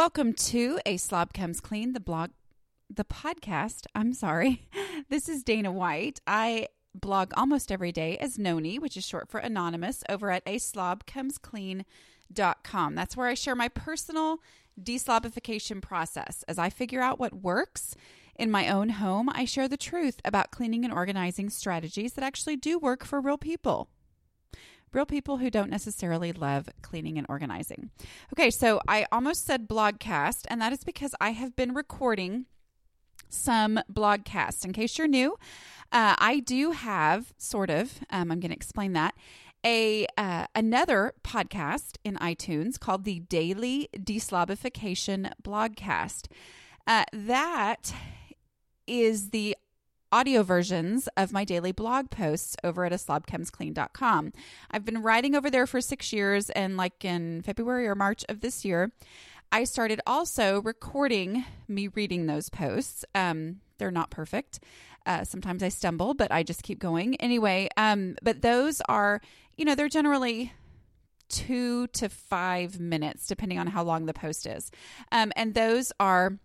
Welcome to A Slob Comes Clean, the blog, the podcast. I'm sorry. This is Dana White. I blog almost every day as Nony, which is short for anonymous, over at a slobcomesclean.com. That's where I share my personal deslobification process. As I figure out what works in my own home, I share the truth about cleaning and organizing strategies that actually do work for real people real people who don't necessarily love cleaning and organizing. Okay, so I almost said blogcast, and that is because I have been recording some blogcasts. In case you're new, uh, I do have sort of. Um, I'm going to explain that a uh, another podcast in iTunes called the Daily Deslobification Blogcast. Uh, that is the audio versions of my daily blog posts over at a slobcomesclean.com. I've been writing over there for six years, and like in February or March of this year, I started also recording me reading those posts. Um, they're not perfect. Uh, sometimes I stumble, but I just keep going. Anyway, um, but those are, you know, they're generally two to five minutes, depending on how long the post is. Um, and those are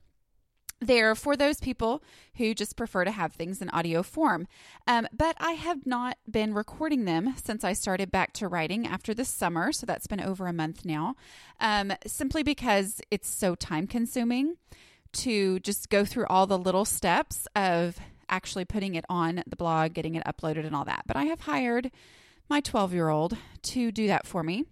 there for those people who just prefer to have things in audio form. Um, but I have not been recording them since I started back to writing after the summer. So that's been over a month now, um, simply because it's so time consuming to just go through all the little steps of actually putting it on the blog, getting it uploaded, and all that. But I have hired my 12 year old to do that for me.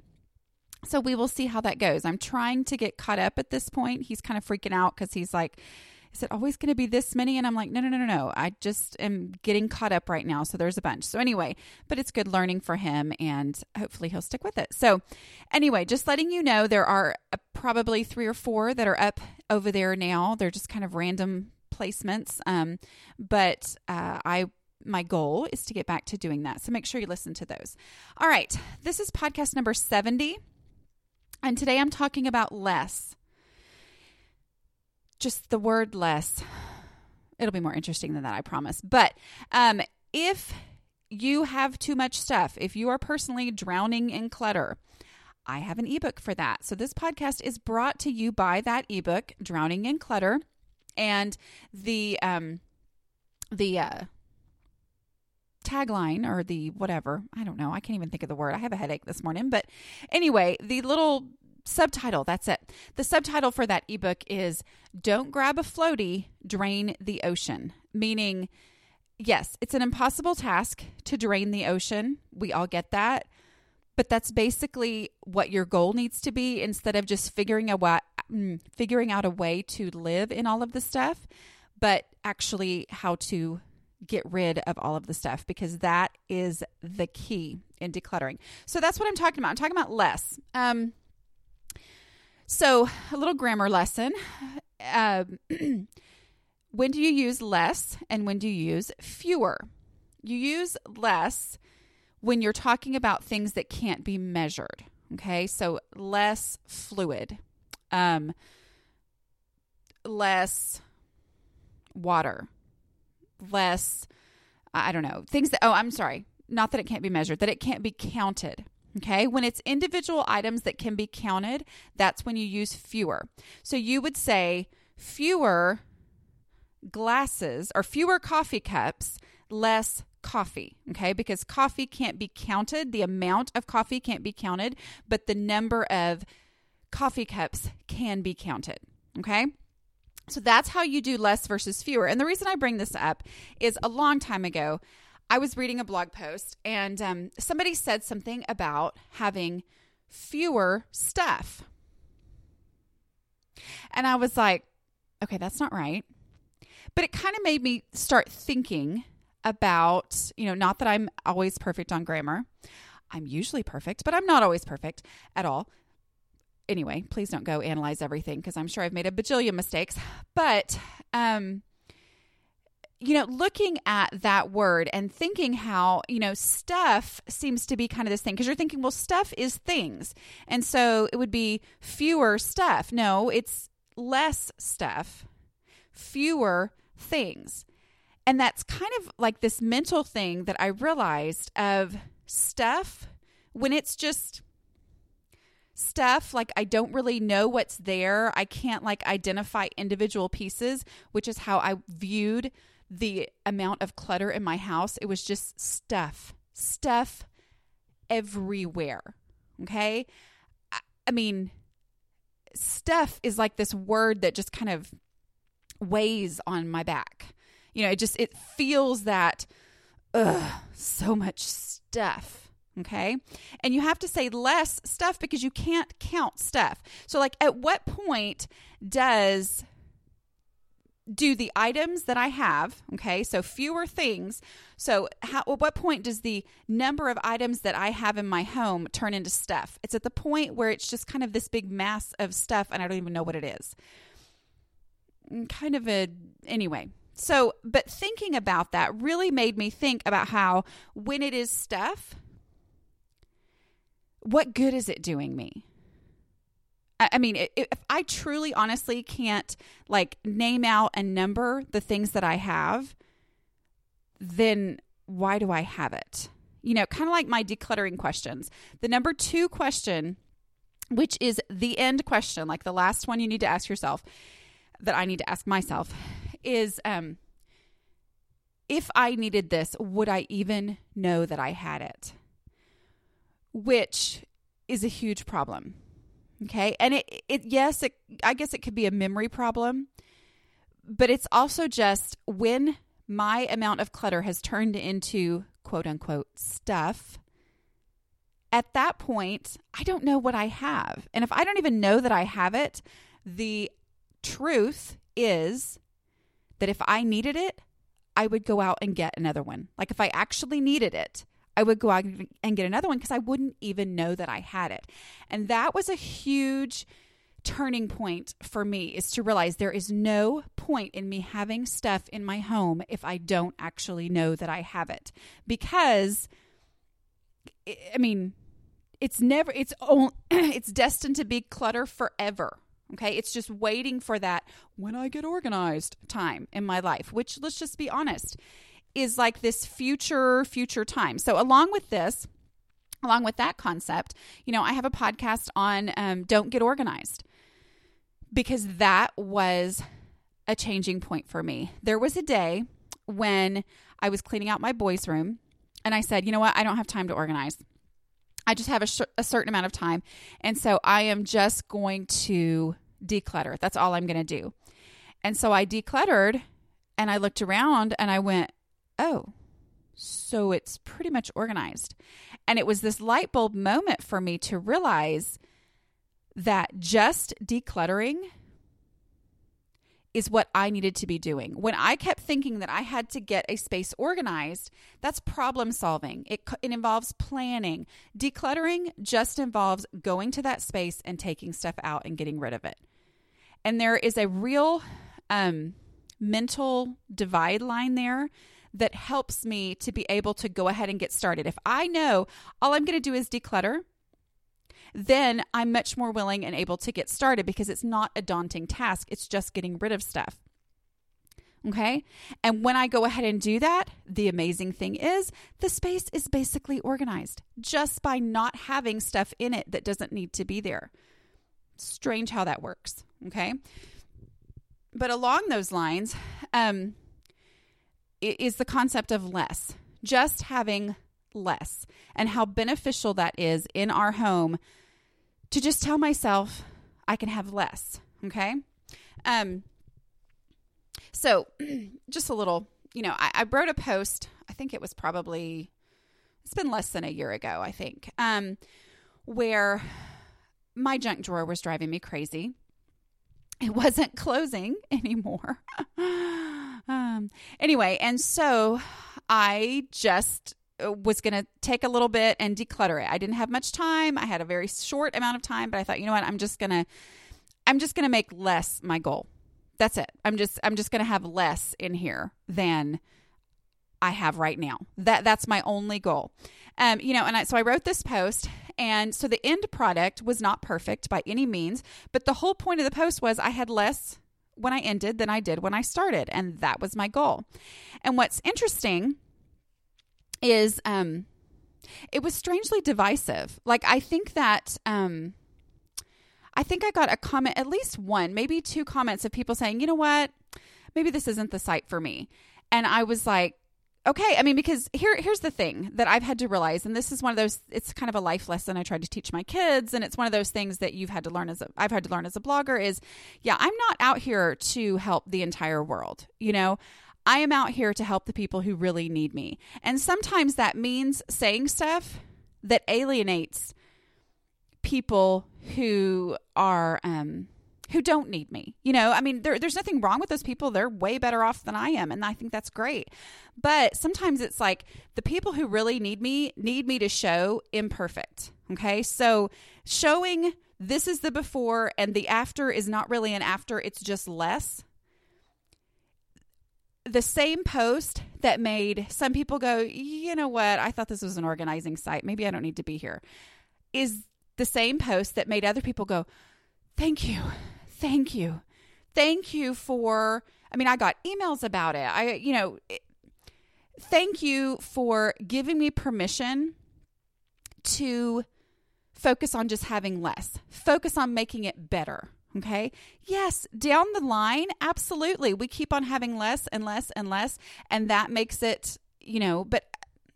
So we will see how that goes. I'm trying to get caught up at this point. He's kind of freaking out because he's like, is it always going to be this many? And I'm like, no, no, no, no, no. I just am getting caught up right now. So there's a bunch. So anyway, but it's good learning for him and hopefully he'll stick with it. So anyway, just letting you know, there are uh, probably three or four that are up over there now. They're just kind of random placements. Um, but uh, I my goal is to get back to doing that. So make sure you listen to those. All right. This is podcast number 70. And today I'm talking about less just the word less. It'll be more interesting than that, I promise. But um, if you have too much stuff, if you are personally drowning in clutter, I have an ebook for that. So this podcast is brought to you by that ebook, Drowning in Clutter, and the um the uh tagline or the whatever, I don't know. I can't even think of the word. I have a headache this morning, but anyway, the little subtitle. That's it. The subtitle for that ebook is Don't Grab a Floatie, Drain the Ocean. Meaning, yes, it's an impossible task to drain the ocean. We all get that. But that's basically what your goal needs to be instead of just figuring out what, mm, figuring out a way to live in all of the stuff, but actually how to get rid of all of the stuff because that is the key in decluttering. So that's what I'm talking about. I'm talking about less. Um, so, a little grammar lesson. Uh, when do you use less and when do you use fewer? You use less when you're talking about things that can't be measured. Okay, so less fluid, um, less water, less, I don't know, things that, oh, I'm sorry, not that it can't be measured, that it can't be counted. Okay, when it's individual items that can be counted, that's when you use fewer. So you would say fewer glasses or fewer coffee cups, less coffee. Okay, because coffee can't be counted, the amount of coffee can't be counted, but the number of coffee cups can be counted. Okay. So that's how you do less versus fewer. And the reason I bring this up is a long time ago, I was reading a blog post and um, somebody said something about having fewer stuff. And I was like, okay, that's not right. But it kind of made me start thinking about, you know, not that I'm always perfect on grammar. I'm usually perfect, but I'm not always perfect at all. Anyway, please don't go analyze everything because I'm sure I've made a bajillion mistakes. But um, you know, looking at that word and thinking how, you know, stuff seems to be kind of this thing because you're thinking, well, stuff is things. And so it would be fewer stuff. No, it's less stuff, fewer things. And that's kind of like this mental thing that I realized of stuff when it's just stuff like I don't really know what's there. I can't like identify individual pieces, which is how I viewed the amount of clutter in my house. It was just stuff, stuff everywhere. Okay? I, I mean, stuff is like this word that just kind of weighs on my back. You know, it just it feels that ugh, so much stuff. Okay. And you have to say less stuff because you can't count stuff. So, like, at what point does do the items that I have, okay, so fewer things. So, how, at what point does the number of items that I have in my home turn into stuff? It's at the point where it's just kind of this big mass of stuff and I don't even know what it is. Mm, kind of a, anyway. So, but thinking about that really made me think about how when it is stuff, what good is it doing me? I mean, if I truly, honestly can't like name out and number the things that I have, then why do I have it? You know, kind of like my decluttering questions. The number two question, which is the end question, like the last one you need to ask yourself, that I need to ask myself, is um, if I needed this, would I even know that I had it? which is a huge problem. Okay. And it, it yes, it, I guess it could be a memory problem, but it's also just when my amount of clutter has turned into quote unquote stuff. At that point, I don't know what I have. And if I don't even know that I have it, the truth is that if I needed it, I would go out and get another one. Like if I actually needed it, I would go out and get another one because I wouldn't even know that I had it. And that was a huge turning point for me is to realize there is no point in me having stuff in my home if I don't actually know that I have it. Because I mean, it's never it's only, it's destined to be clutter forever. Okay? It's just waiting for that when I get organized time in my life, which let's just be honest is like this future future time. So along with this, along with that concept, you know, I have a podcast on um, don't get organized because that was a changing point for me. There was a day when I was cleaning out my boys' room and I said, you know what, I don't have time to organize. I just have a, sh- a certain amount of time. And so I am just going to declutter. That's all I'm going to do. And so I decluttered and I looked around and I went, oh, so it's pretty much organized. And it was this light bulb moment for me to realize that just decluttering is what I needed to be doing. When I kept thinking that I had to get a space organized, that's problem solving. It, it involves planning. Decluttering just involves going to that space and taking stuff out and getting rid of it. And there is a real um, mental divide line there that helps me to be able to go ahead and get started. If I know all I'm going to do is declutter, then I'm much more willing and able to get started because it's not a daunting task. It's just getting rid of stuff. Okay. And when I go ahead and do that, the amazing thing is the space is basically organized just by not having stuff in it that doesn't need to be there. Strange how that works. Okay. But along those lines, um, is the concept of less, just having less, and how beneficial that is in our home to just tell myself I can have less. Okay. Um, so just a little, you know, I, I wrote a post, I think it was probably, it's been less than a year ago, I think, um, where my junk drawer was driving me crazy. It wasn't closing anymore. Um, anyway, and so I just uh, was going to take a little bit and declutter it. I didn't have much time. I had a very short amount of time, but I thought, you know what? I'm just going to I'm just going to make less my goal. That's it. I'm just I'm just going to have less in here than I have right now. That that's my only goal. Um, you know, and I, so I wrote this post, and so the end product was not perfect by any means, but the whole point of the post was I had less when I ended than I did when I started. And that was my goal. And what's interesting is um, it was strangely divisive. Like, I think that um, I think I got a comment, at least one, maybe two comments of people saying, you know what, maybe this isn't the site for me. And I was like, okay i mean because here here's the thing that i've had to realize and this is one of those it's kind of a life lesson i tried to teach my kids and it's one of those things that you've had to learn as a i've had to learn as a blogger is yeah i'm not out here to help the entire world you know? I am out here to help the people who really need me. And sometimes that means saying stuff that alienates people who are um who don't need me. You know, I mean, there, there's nothing wrong with those people. They're way better off than I am. And I think that's great. But sometimes it's like the people who really need me need me to show imperfect. Okay. So showing this is the before and the after is not really an after, it's just less. The same post that made some people go, you know what? I thought this was an organizing site. Maybe I don't need to be here. Is the same post that made other people go, thank you thank you. Thank you for, I mean, I got emails about it. I, you know, thank you for giving me permission to focus on just having less, focus on making it better. Okay. Yes, down the line, absolutely. We keep on having less and less and less. And that makes it, you know, but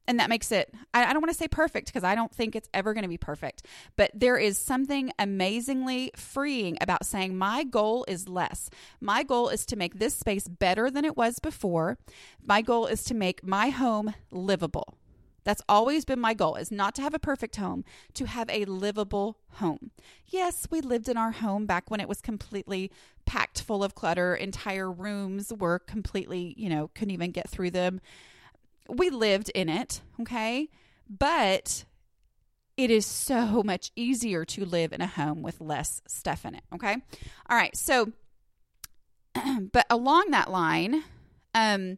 and that makes it i, I don't want to say perfect because i don't think it's ever going to be perfect but there is something amazingly freeing about saying my goal is less. My goal is to make this space better than it was before. My goal is to make my home livable. That's always been my goal is not to have a perfect home to have a livable home. Yes we lived in our home back when it was completely packed full of clutter entire rooms were completely you know couldn't even get through them we lived in it, okay? But it is so much easier to live in a home with less stuff in it, okay? All right, so but along that line, um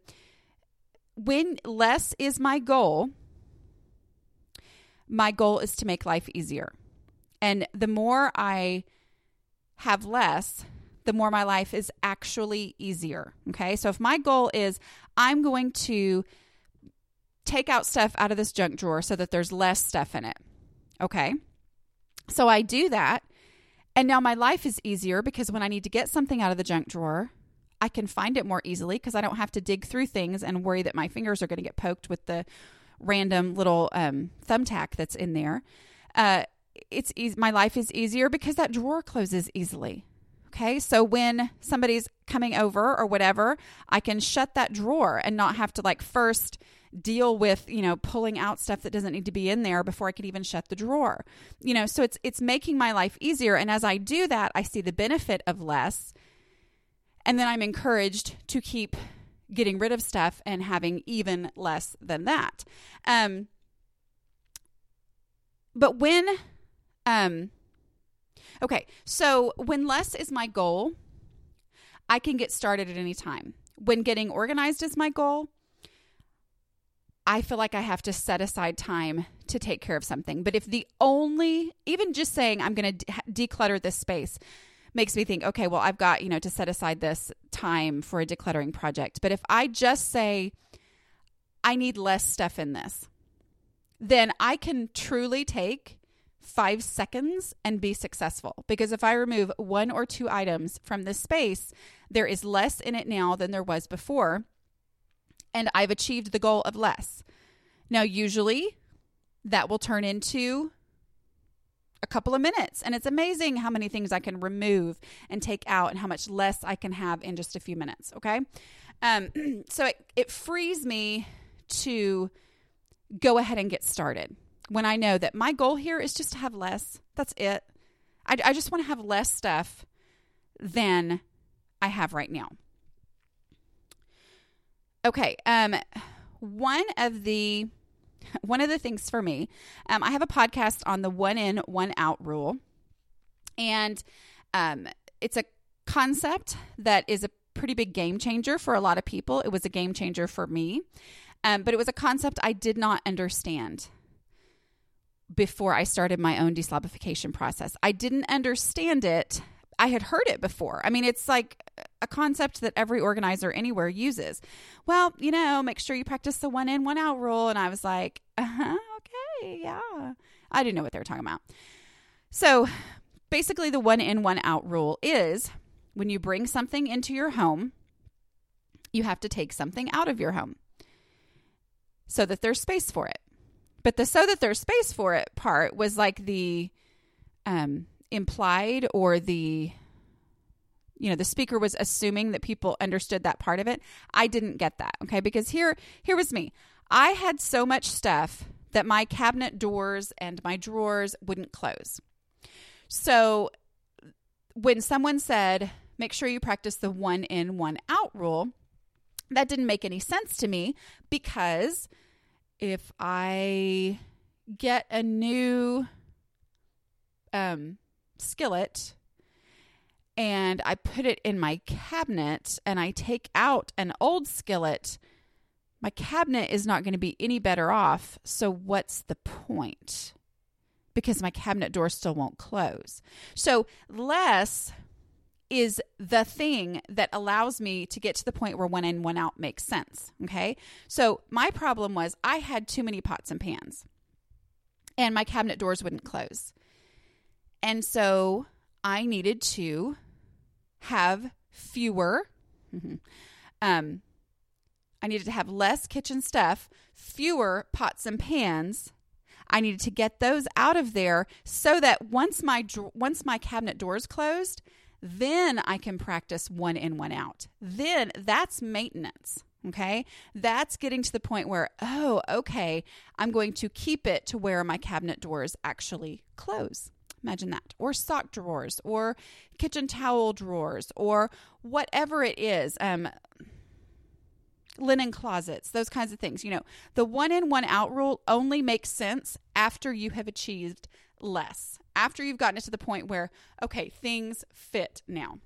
when less is my goal, my goal is to make life easier. And the more I have less, the more my life is actually easier. Okay. So if my goal is I'm going to take out stuff out of this junk drawer so that there's less stuff in it. Okay. So I do that. And now my life is easier because when I need to get something out of the junk drawer, I can find it more easily because I don't have to dig through things and worry that my fingers are going to get poked with the random little um, thumbtack that's in there. Uh, it's e- my life is easier because that drawer closes easily. Okay, so when somebody's coming over or whatever, I can shut that drawer and not have to like first deal with you know pulling out stuff that doesn't need to be in there before i could even shut the drawer. You know so it's it's making my life easier. And as i do that i see the benefit of less. And then i'm encouraged to keep getting rid of stuff and having even less than that. Um but when um okay so when less is my goal i can get started at any time. When getting organized is my goal I feel like I have to set aside time to take care of something. But if the only, even just saying I'm going to de- declutter this space makes me think, okay, well, I've got, you know, to set aside this time for a decluttering project. But if I just say, I need less stuff in this, then I can truly take five seconds and be successful. Because if I remove one or two items from this space, there is less in it now than there was before and I've achieved the goal of less. Now, usually that will turn into a couple of minutes. And it's amazing how many things I can remove and take out and how much less I can have in just a few minutes. Okay. Um, so it, it frees me to go ahead and get started when I know that my goal here is just to have less. That's it. I, I just want to have less stuff than I have right now. Okay. Um, one of the one of the things for me, um, I have a podcast on the one in, one out rule, and um, it's a concept that is a pretty big game changer for a lot of people. It was a game changer for me, um, but it was a concept I did not understand before I started my own deslobification process. I didn't understand it. I had heard it before. I mean, it's like a concept that every organizer anywhere uses. Well, you know, make sure you practice the one in, one out rule. And I was like, uh-huh, okay, yeah. I didn't know what they were talking about. So basically, the one in, one out rule is when you bring something into your home, you have to take something out of your home so that there's space for it. But the so that there's space for it part was like the um, implied or the you know the speaker was assuming that people understood that part of it i didn't get that okay? Because here here was me. I had so much stuff that my cabinet doors and my drawers wouldn't close. So when someone said make sure you practice the one in one out rule that didn't make any sense to me because if i get a new um skillet and I put it in my cabinet and I take out an old skillet, my cabinet is not going to be any better off. So, what's the point? Because my cabinet door still won't close. So, less is the thing that allows me to get to the point where one in, one out makes sense. Okay. So, my problem was I had too many pots and pans, and my cabinet doors wouldn't close. And so I needed to have fewer. Um, I needed to have less kitchen stuff, fewer pots and pans. I needed to get those out of there so that once my once my cabinet doors closed, then I can practice one in one out. Then that's maintenance. Okay. That's getting to the point where, oh, okay, I'm going to keep it to where my cabinet doors actually close. Imagine that. Or sock drawers, or kitchen towel drawers, or whatever it is. Um, linen closets, those kinds of things. You know, the one in, one out rule only makes sense after you have achieved less, after you've gotten it to the point where, okay, things fit now,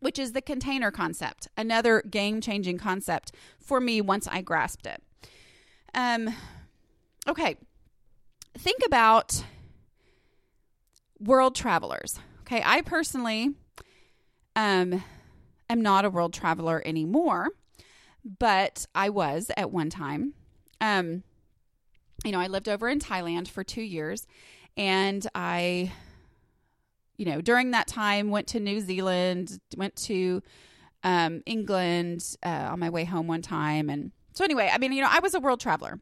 which is the container concept, another game changing concept for me once I grasped it. Um, okay, think about world travelers. Okay, I personally um am not a world traveler anymore, but I was at one time. Um you know, I lived over in Thailand for 2 years and I you know, during that time went to New Zealand, went to um England uh, on my way home one time and so anyway, I mean, you know, I was a world traveler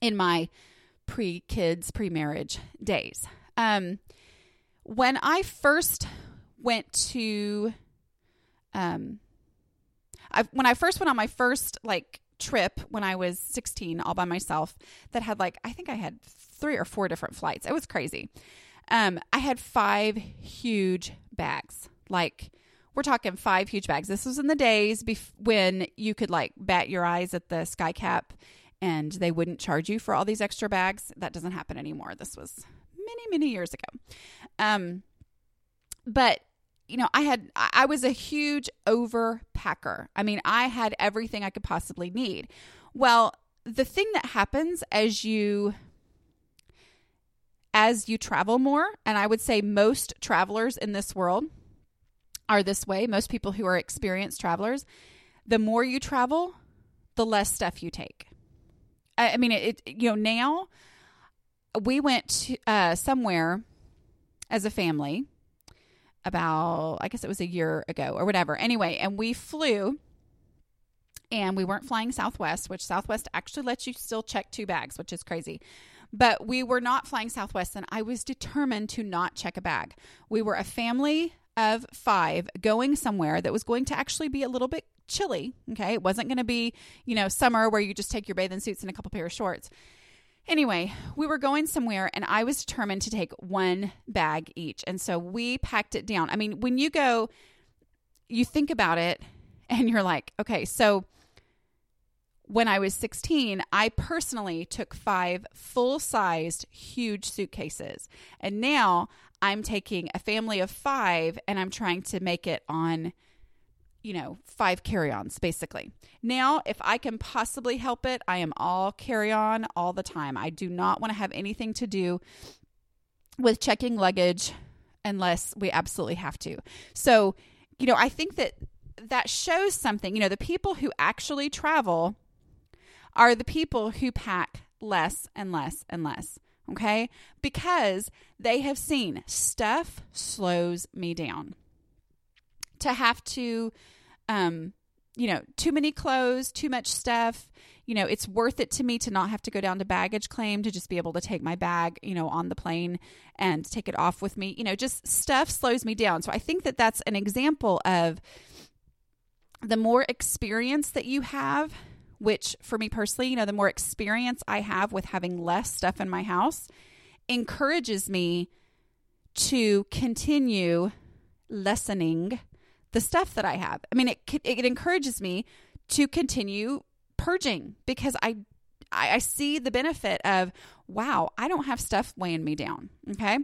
in my pre-kids, pre-marriage days. Um, when I first went to, um, I when I first went on my first like trip when I was 16 all by myself that had like I think I had three or four different flights. It was crazy. Um, I had five huge bags. Like we're talking five huge bags. This was in the days bef- when you could like bat your eyes at the sky cap and they wouldn't charge you for all these extra bags. That doesn't happen anymore. This was many, many years ago. Um, but you know, I had I was a huge overpacker. I mean, I had everything I could possibly need. Well, the thing that happens as you as you travel more, and I would say most travelers in this world are this way, most people who are experienced travelers, the more you travel, the less stuff you take. I, I mean, it, it, you know, now we went to, uh, somewhere as a family about, I guess it was a year ago or whatever. Anyway, and we flew and we weren't flying Southwest, which Southwest actually lets you still check two bags, which is crazy. But we were not flying Southwest, and I was determined to not check a bag. We were a family of five going somewhere that was going to actually be a little bit chilly. Okay. It wasn't going to be, you know, summer where you just take your bathing suits and a couple pair of shorts. Anyway, we were going somewhere and I was determined to take one bag each. And so we packed it down. I mean, when you go, you think about it and you're like, okay, so when I was 16, I personally took five full sized, huge suitcases. And now I'm taking a family of five and I'm trying to make it on you know, five carry ons basically. Now, if I can possibly help it, I am all carry on all the time. I do not want to have anything to do with checking luggage unless we absolutely have to. So, you know, I think that that shows something. You know, the people who actually travel are the people who pack less and less and less. Okay. Because they have seen stuff slows me down. To have to, um, you know, too many clothes, too much stuff. You know, it's worth it to me to not have to go down to baggage claim to just be able to take my bag, you know, on the plane and take it off with me. You know, just stuff slows me down. So I think that that's an example of the more experience that you have, which for me personally, you know, the more experience I have with having less stuff in my house encourages me to continue lessening the stuff that I have. I mean, it it encourages me to continue purging because I I, see the benefit of wow, I don't have stuff weighing me down. Okay.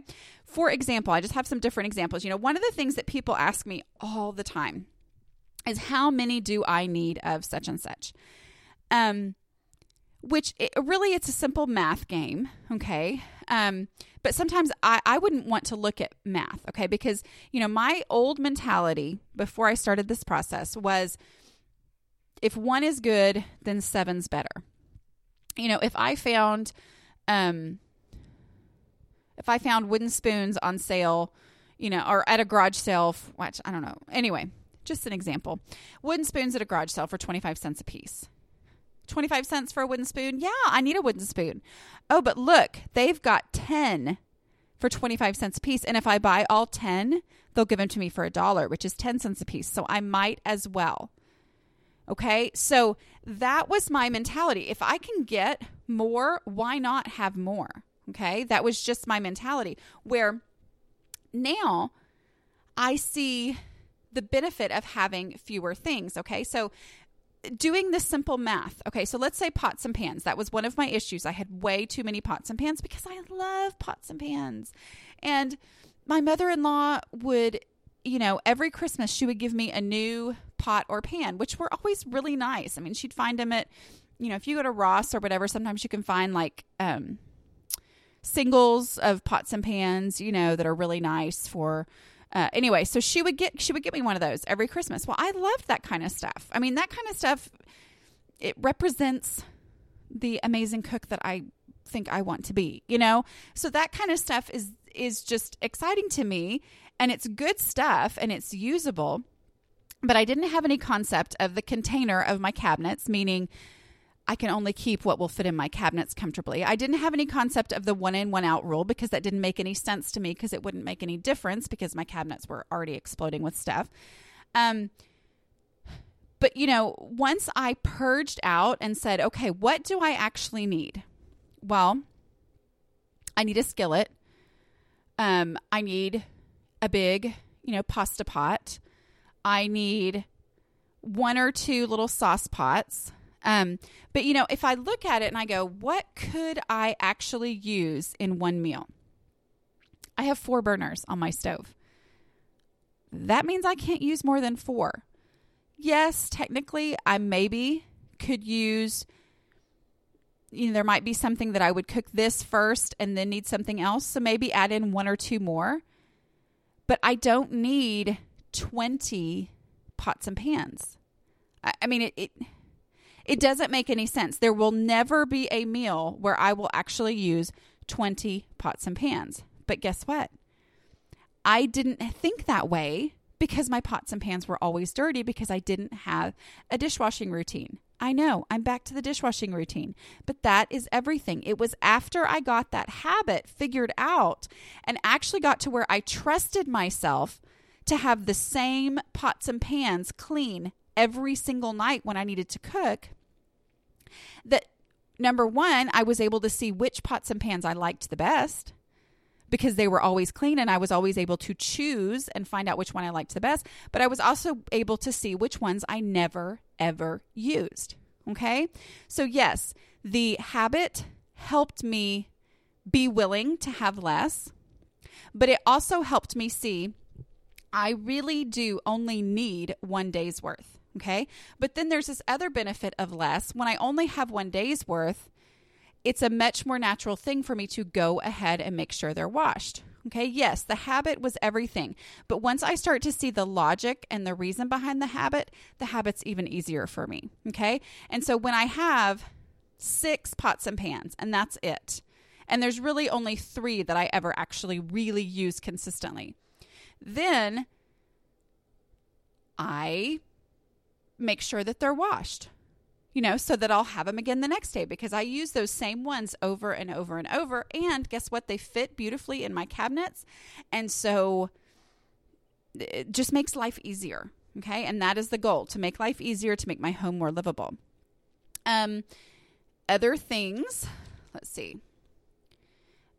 For example, I just have some different examples. You know, one of the things that people ask me all the time is how many do I need of such and such? Um, which it, really it's a simple math game. Okay. Um, but sometimes I, I wouldn't want to look at math, okay? Because, you know, my old mentality before I started this process was if one is good, then seven's better. You know, if I found, um, if I found wooden spoons on sale, you know, or at a garage sale, which I don't know. Anyway, just an example. Wooden spoons at a garage sale for 25 cents a piece. 25 cents for a wooden spoon? Yeah, I need a wooden spoon. Oh, but look, they've got 10 for 25 cents a piece. And if I buy all 10, they'll give them to me for a dollar, which is 10 cents a piece. So I might as well. Okay. So that was my mentality. If I can get more, why not have more? Okay. That was just my mentality. Where now I see the benefit of having fewer things. Okay. So doing this simple math. Okay, so let's say pots and pans. That was one of my issues. I had way too many pots and pans because I love pots and pans. And my mother in law would, you know, every Christmas she would give me a new pot or pan, which were always really nice. I mean, she'd find them at, you know, if you go to Ross or whatever, sometimes you can find like, um, singles of pots and pans, you know, that are really nice for uh, anyway, so she would get she would get me one of those every Christmas. Well, I loved that kind of stuff. I mean, that kind of stuff it represents the amazing cook that I think I want to be, you know? So that kind of stuff is is just exciting to me and it's good stuff and it's usable. But I didn't have any concept of the container of my cabinets, meaning I can only keep what will fit in my cabinets comfortably. I didn't have any concept of the one in, one out rule because that didn't make any sense to me because it wouldn't make any difference because my cabinets were already exploding with stuff. Um, but, you know, once I purged out and said, okay, what do I actually need? Well, I need a skillet. Um, I need a big, you know, pasta pot. I need one or two little sauce pots. Um, but you know, if I look at it and I go, what could I actually use in one meal? I have four burners on my stove. That means I can't use more than four. Yes, technically, I maybe could use, you know, there might be something that I would cook this first and then need something else. So maybe add in one or two more. But I don't need 20 pots and pans. I, I mean, it, it it doesn't make any sense. There will never be a meal where I will actually use 20 pots and pans. But guess what? I didn't think that way because my pots and pans were always dirty because I didn't have a dishwashing routine. I know, I'm back to the dishwashing routine, but that is everything. It was after I got that habit figured out and actually got to where I trusted myself to have the same pots and pans clean every single night when I needed to cook that number one, I was able to see which pots and pans I liked the best because they were always clean and I was always able to choose and find out which one I liked the best. But I was also able to see which ones I never, ever used. Okay. So, yes, the habit helped me be willing to have less, but it also helped me see I really do only need one day's worth. Okay. But then there's this other benefit of less. When I only have one day's worth, it's a much more natural thing for me to go ahead and make sure they're washed. Okay, yes, the habit was everything. But once I start to see the logic and the reason behind the habit, the habit's even easier for me. Okay, and so when I have six pots and pans and that's it, And there's really only three that I ever actually really use consistently. Then I make sure that they're washed, you know, so that I'll have them again the next day because I use those same ones over and over and over. And guess what? They fit beautifully in my cabinets. And so it just makes life easier. Okay. And that is the goal to make life easier, to make my home more livable. Um, other things, let's see.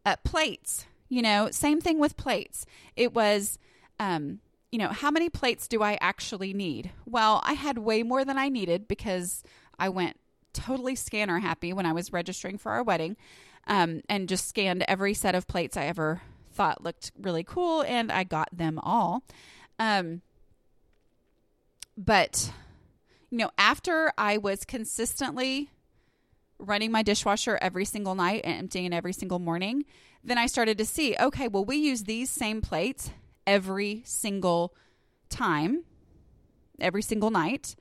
Uh, plates, you know, same thing with plates. It was, um, you know, how many plates do I actually need? Well, I had way more than I needed because I went totally scanner happy when I was registering for our wedding um, and just scanned every set of plates I ever thought looked really cool, and I got them all. Um, but, you know, after I was consistently running my dishwasher every single night and emptying it every single morning, then I started to see okay, well, we use these same plates every single time, every single night.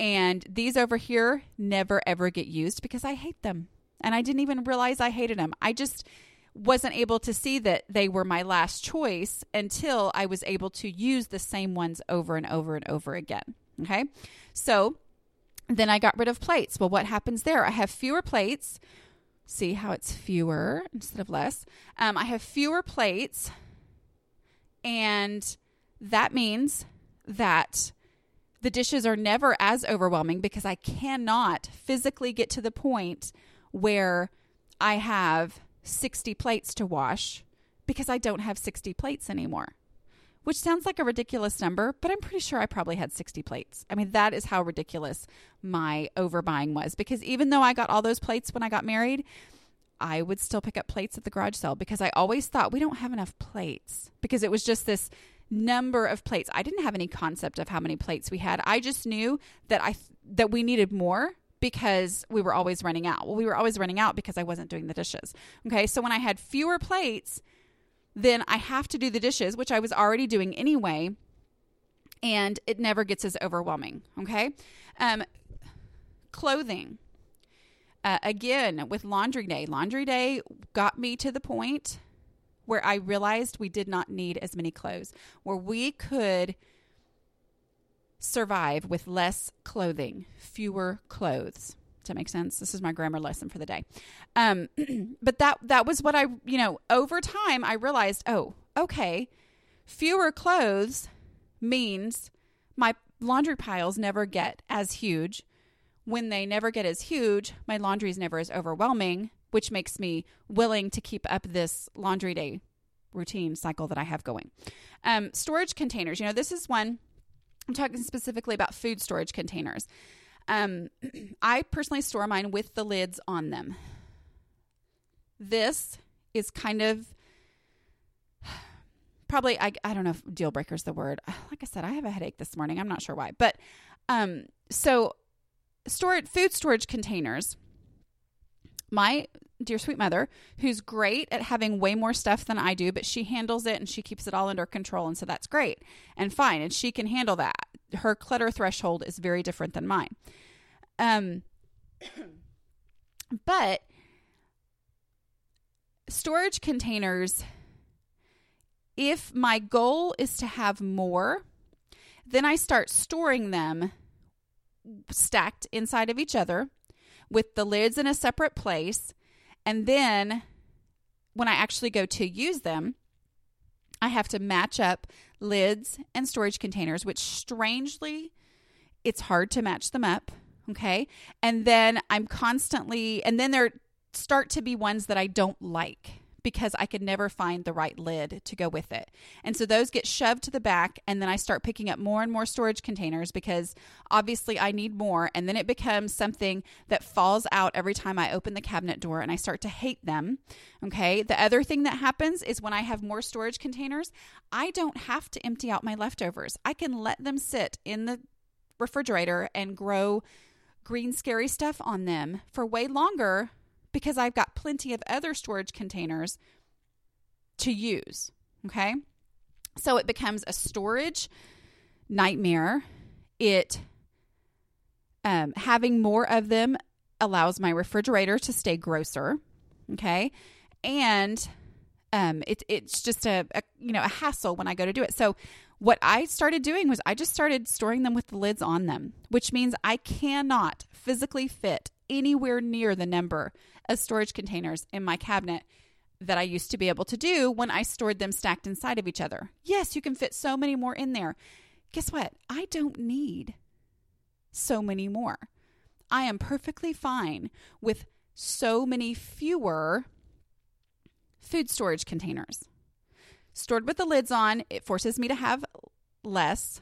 And these over here never ever get used because I hate them. And I didn't even realize I hated them. I just wasn't able to see that they were my last choice until I was able to use the same ones over and over and over again. Okay. So then I got rid of plates. Well, what happens there? I have fewer plates. See how it's fewer instead of less. Um, I have fewer plates. And that means that the dishes are never as overwhelming because I cannot physically get to the point where I have 60 plates to wash because I don't have 60 plates anymore. Which sounds like a ridiculous number, but I'm pretty sure I probably had 60 plates. I mean, that is how ridiculous my overbuying was because even though I got all those plates when I got married, I would still pick up plates at the garage sale because I always thought we don't have enough plates because it was just this number of plates. I didn't have any concept of how many plates we had. I just knew that I that we needed more because we were always running out. Well, we were always running out because I wasn't doing the dishes. Okay. So when I had fewer plates, then I have to do the dishes, which I was already doing anyway. And it never gets as overwhelming. Okay. Um, clothing. Uh, again, with laundry day, laundry day got me to the point where I realized we did not need as many clothes, where we could survive with less clothing, fewer clothes. Does that make sense? This is my grammar lesson for the day. Um, but that that was what I, you know, over time I realized, oh, okay, fewer clothes means my laundry piles never get as huge. When they never get as huge, my laundry is never as overwhelming, which makes me willing to keep up this laundry day routine cycle that I have going. Um, storage containers, you know, this is one I'm talking specifically about food storage containers. Um, I personally store mine with the lids on them. This is kind of probably I, I don't know if deal breaker is the word. Like I said, I have a headache this morning. I'm not sure why, but um, so storage food storage containers. My dear sweet mother, who's great at having way more stuff than I do, but she handles it and she keeps it all under control. And so that's great and fine. And she can handle that. Her clutter threshold is very different than mine. Um, but storage containers, if my goal is to have more, then I start storing them stacked inside of each other with the lids in a separate place and then when I actually go to use them, I have to match up lids and storage containers, which strangely, it's hard to match them up. Okay. And then I'm constantly, and then there start to be ones that I don't like because I could never find the right lid to go with it. And so those get shoved to the back, and then I start picking up more and more storage containers because obviously I need more. And then it becomes something that falls out every time I open the cabinet door and I start to hate them. Okay. The other thing that happens is when I have more storage containers, I don't have to empty out my leftovers. I can let them sit in the refrigerator and grow green scary stuff on them for way longer because I've got plenty of other storage containers to use. Okay. So it becomes a storage nightmare. It, um, having more of them allows my refrigerator to stay grosser. Okay. and um, it, it's just a, a you know a hassle when I go to do it. So what I started doing was I just started storing them with the lids on them, which means I cannot physically fit anywhere near the number of storage containers in my cabinet that I used to be able to do when I stored them stacked inside of each other. Yes, you can fit so many more in there. Guess what? I don't need so many more. I am perfectly fine with so many fewer food storage containers. Stored with the lids on, it forces me to have less,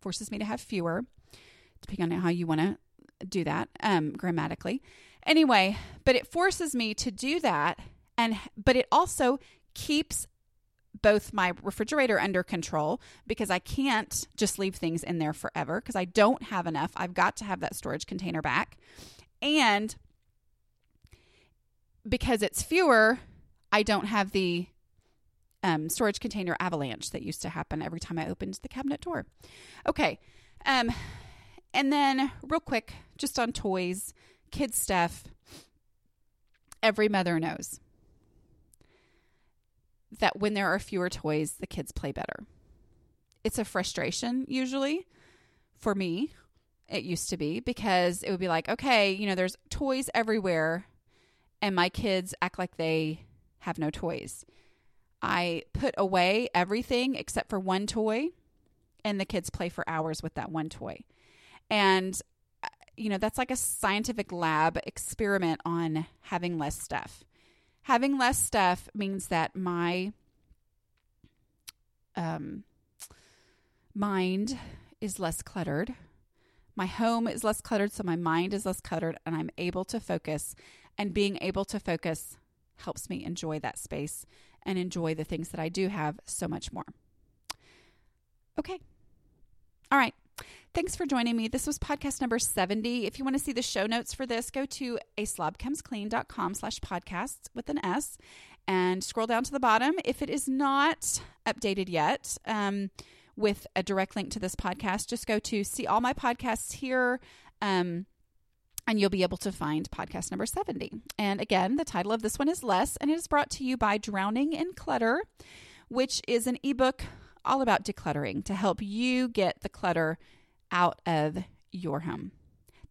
forces me to have fewer, depending on how you want to do that um, grammatically. Anyway, but it forces me to do that, and but it also keeps both my refrigerator under control because I can't just leave things in there forever because I don't have enough. I've got to have that storage container back. And because it's fewer, I don't have the um, storage container avalanche that used to happen every time I opened the cabinet door. Okay. Um, and then, real quick, just on toys, kids stuff, every mother knows that when there are fewer toys, the kids play better. It's a frustration usually for me. It used to be because it would be like, okay, you know, there's toys everywhere, and my kids act like they have no toys. I put away everything except for one toy, and the kids play for hours with that one toy. And, you know, that's like a scientific lab experiment on having less stuff. Having less stuff means that my um, mind is less cluttered. My home is less cluttered, so my mind is less cluttered, and I'm able to focus. And being able to focus helps me enjoy that space and enjoy the things that I do have so much more. Okay. All right. Thanks for joining me. This was podcast number 70. If you want to see the show notes for this, go to a slobcomesclean.com slash podcasts with an S and scroll down to the bottom. If it is not updated yet, um, with a direct link to this podcast, just go to see all my podcasts here. Um, and you'll be able to find podcast number 70. And again, the title of this one is Less, and it is brought to you by Drowning in Clutter, which is an ebook all about decluttering to help you get the clutter out of your home.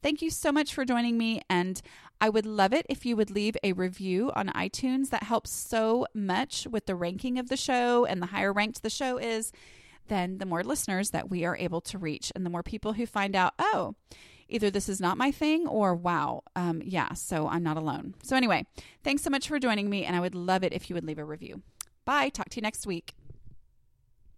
Thank you so much for joining me, and I would love it if you would leave a review on iTunes. That helps so much with the ranking of the show, and the higher ranked the show is, then the more listeners that we are able to reach, and the more people who find out, oh, either this is not my thing or wow, um, yeah, so I'm not alone. So, anyway, thanks so much for joining me, and I would love it if you would leave a review. Bye. Talk to you next week.